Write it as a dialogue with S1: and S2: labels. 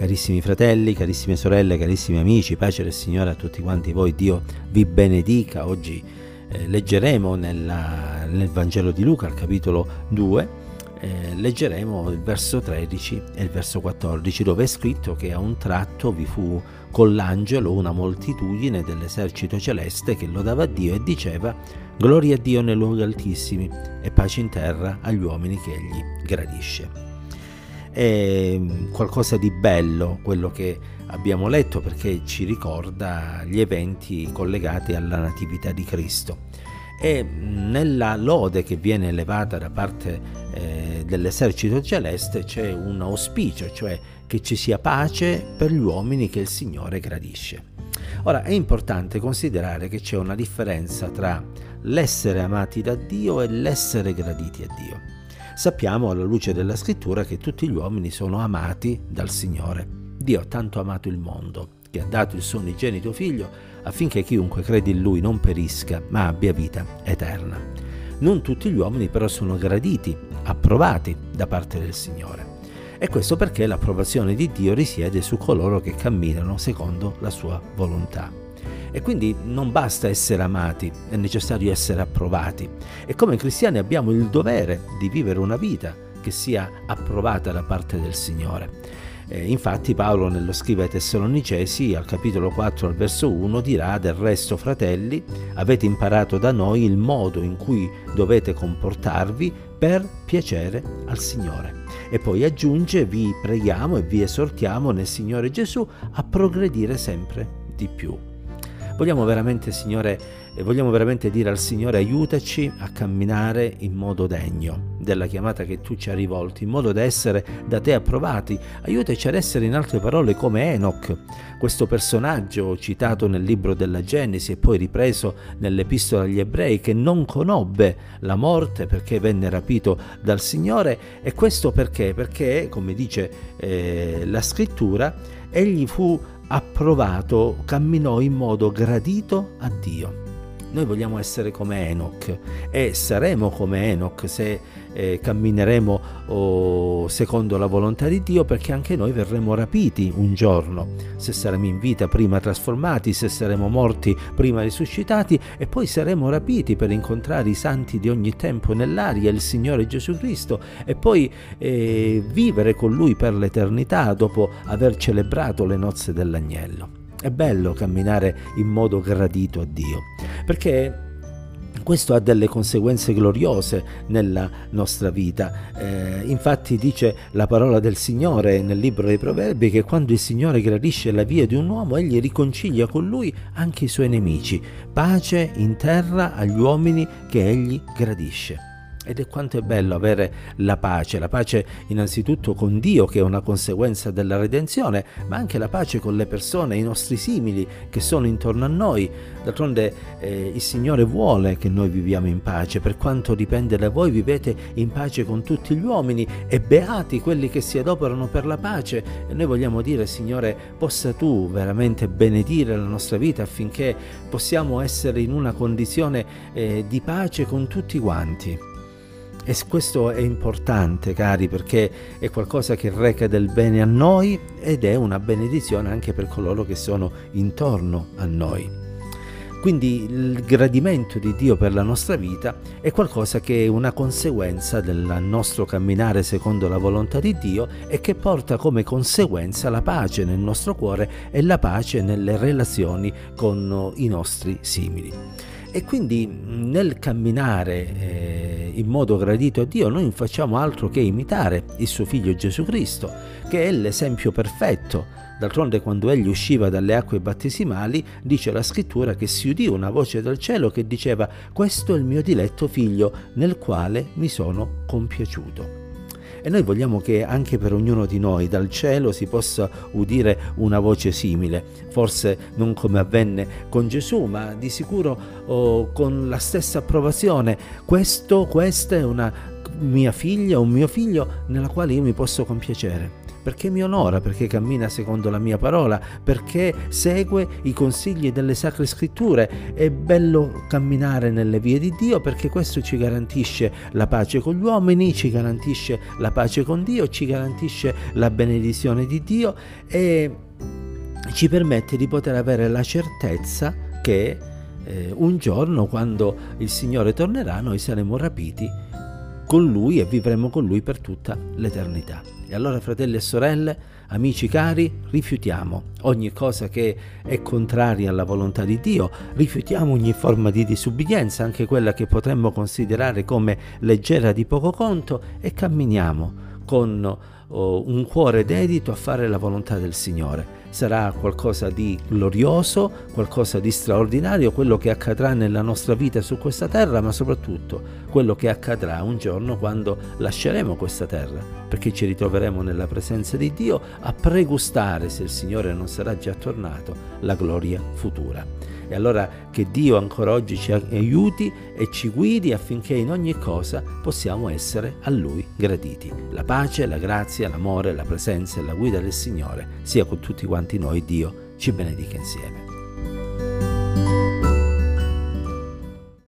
S1: Carissimi fratelli, carissime sorelle, carissimi amici, pace del Signore a tutti quanti voi, Dio vi benedica. Oggi eh, leggeremo nella, nel Vangelo di Luca, al capitolo 2, eh, leggeremo il verso 13 e il verso 14, dove è scritto che a un tratto vi fu con l'angelo una moltitudine dell'esercito celeste che lodava Dio e diceva Gloria a Dio nei luoghi altissimi e pace in terra agli uomini che egli gradisce. È qualcosa di bello quello che abbiamo letto perché ci ricorda gli eventi collegati alla Natività di Cristo. E nella lode che viene elevata da parte eh, dell'esercito celeste c'è un auspicio, cioè che ci sia pace per gli uomini che il Signore gradisce. Ora è importante considerare che c'è una differenza tra l'essere amati da Dio e l'essere graditi a Dio. Sappiamo alla luce della scrittura che tutti gli uomini sono amati dal Signore. Dio ha tanto amato il mondo che ha dato il suo unigenito figlio affinché chiunque crede in lui non perisca ma abbia vita eterna. Non tutti gli uomini però sono graditi, approvati da parte del Signore. E questo perché l'approvazione di Dio risiede su coloro che camminano secondo la sua volontà. E quindi non basta essere amati, è necessario essere approvati. E come cristiani abbiamo il dovere di vivere una vita che sia approvata da parte del Signore. Eh, infatti Paolo nello scrive ai Tessalonicesi al capitolo 4 al verso 1 dirà del resto fratelli avete imparato da noi il modo in cui dovete comportarvi per piacere al Signore. E poi aggiunge vi preghiamo e vi esortiamo nel Signore Gesù a progredire sempre di più. Vogliamo veramente, Signore, vogliamo veramente dire al Signore aiutaci a camminare in modo degno della chiamata che tu ci hai rivolto, in modo da essere da te approvati. Aiutaci ad essere in altre parole come Enoch, questo personaggio citato nel libro della Genesi e poi ripreso nell'epistola agli ebrei, che non conobbe la morte perché venne rapito dal Signore e questo perché? Perché, come dice eh, la scrittura, egli fu approvato, camminò in modo gradito a Dio. Noi vogliamo essere come Enoch e saremo come Enoch se eh, cammineremo oh, secondo la volontà di Dio perché anche noi verremo rapiti un giorno, se saremo in vita prima trasformati, se saremo morti prima risuscitati e poi saremo rapiti per incontrare i santi di ogni tempo nell'aria, il Signore Gesù Cristo e poi eh, vivere con Lui per l'eternità dopo aver celebrato le nozze dell'agnello. È bello camminare in modo gradito a Dio, perché questo ha delle conseguenze gloriose nella nostra vita. Eh, infatti dice la parola del Signore nel libro dei Proverbi che quando il Signore gradisce la via di un uomo, egli riconcilia con lui anche i suoi nemici. Pace in terra agli uomini che egli gradisce. Ed è quanto è bello avere la pace, la pace innanzitutto con Dio che è una conseguenza della redenzione, ma anche la pace con le persone, i nostri simili che sono intorno a noi. D'altronde eh, il Signore vuole che noi viviamo in pace, per quanto dipende da voi vivete in pace con tutti gli uomini e beati quelli che si adoperano per la pace. E noi vogliamo dire Signore, possa tu veramente benedire la nostra vita affinché possiamo essere in una condizione eh, di pace con tutti quanti. E questo è importante, cari, perché è qualcosa che reca del bene a noi ed è una benedizione anche per coloro che sono intorno a noi. Quindi il gradimento di Dio per la nostra vita è qualcosa che è una conseguenza del nostro camminare secondo la volontà di Dio e che porta come conseguenza la pace nel nostro cuore e la pace nelle relazioni con i nostri simili. E quindi nel camminare eh, in modo gradito a Dio noi non facciamo altro che imitare il suo figlio Gesù Cristo, che è l'esempio perfetto. D'altronde quando egli usciva dalle acque battesimali, dice la scrittura che si udì una voce dal cielo che diceva questo è il mio diletto figlio nel quale mi sono compiaciuto. E noi vogliamo che anche per ognuno di noi dal cielo si possa udire una voce simile, forse non come avvenne con Gesù, ma di sicuro oh, con la stessa approvazione. Questo, questa è una mia figlia, un mio figlio nella quale io mi posso compiacere. Perché mi onora, perché cammina secondo la mia parola, perché segue i consigli delle sacre scritture. È bello camminare nelle vie di Dio perché questo ci garantisce la pace con gli uomini, ci garantisce la pace con Dio, ci garantisce la benedizione di Dio e ci permette di poter avere la certezza che eh, un giorno quando il Signore tornerà noi saremo rapiti con Lui e vivremo con Lui per tutta l'eternità. E allora fratelli e sorelle, amici cari, rifiutiamo ogni cosa che è contraria alla volontà di Dio, rifiutiamo ogni forma di disubbidienza, anche quella che potremmo considerare come leggera di poco conto, e camminiamo con oh, un cuore dedito a fare la volontà del Signore sarà qualcosa di glorioso, qualcosa di straordinario, quello che accadrà nella nostra vita su questa terra, ma soprattutto quello che accadrà un giorno quando lasceremo questa terra, perché ci ritroveremo nella presenza di Dio a pregustare, se il Signore non sarà già tornato, la gloria futura. E allora che Dio ancora oggi ci aiuti e ci guidi affinché in ogni cosa possiamo essere a Lui graditi. La pace, la grazia, l'amore, la presenza e la guida del Signore sia con tutti quanti noi, Dio ci benedica insieme.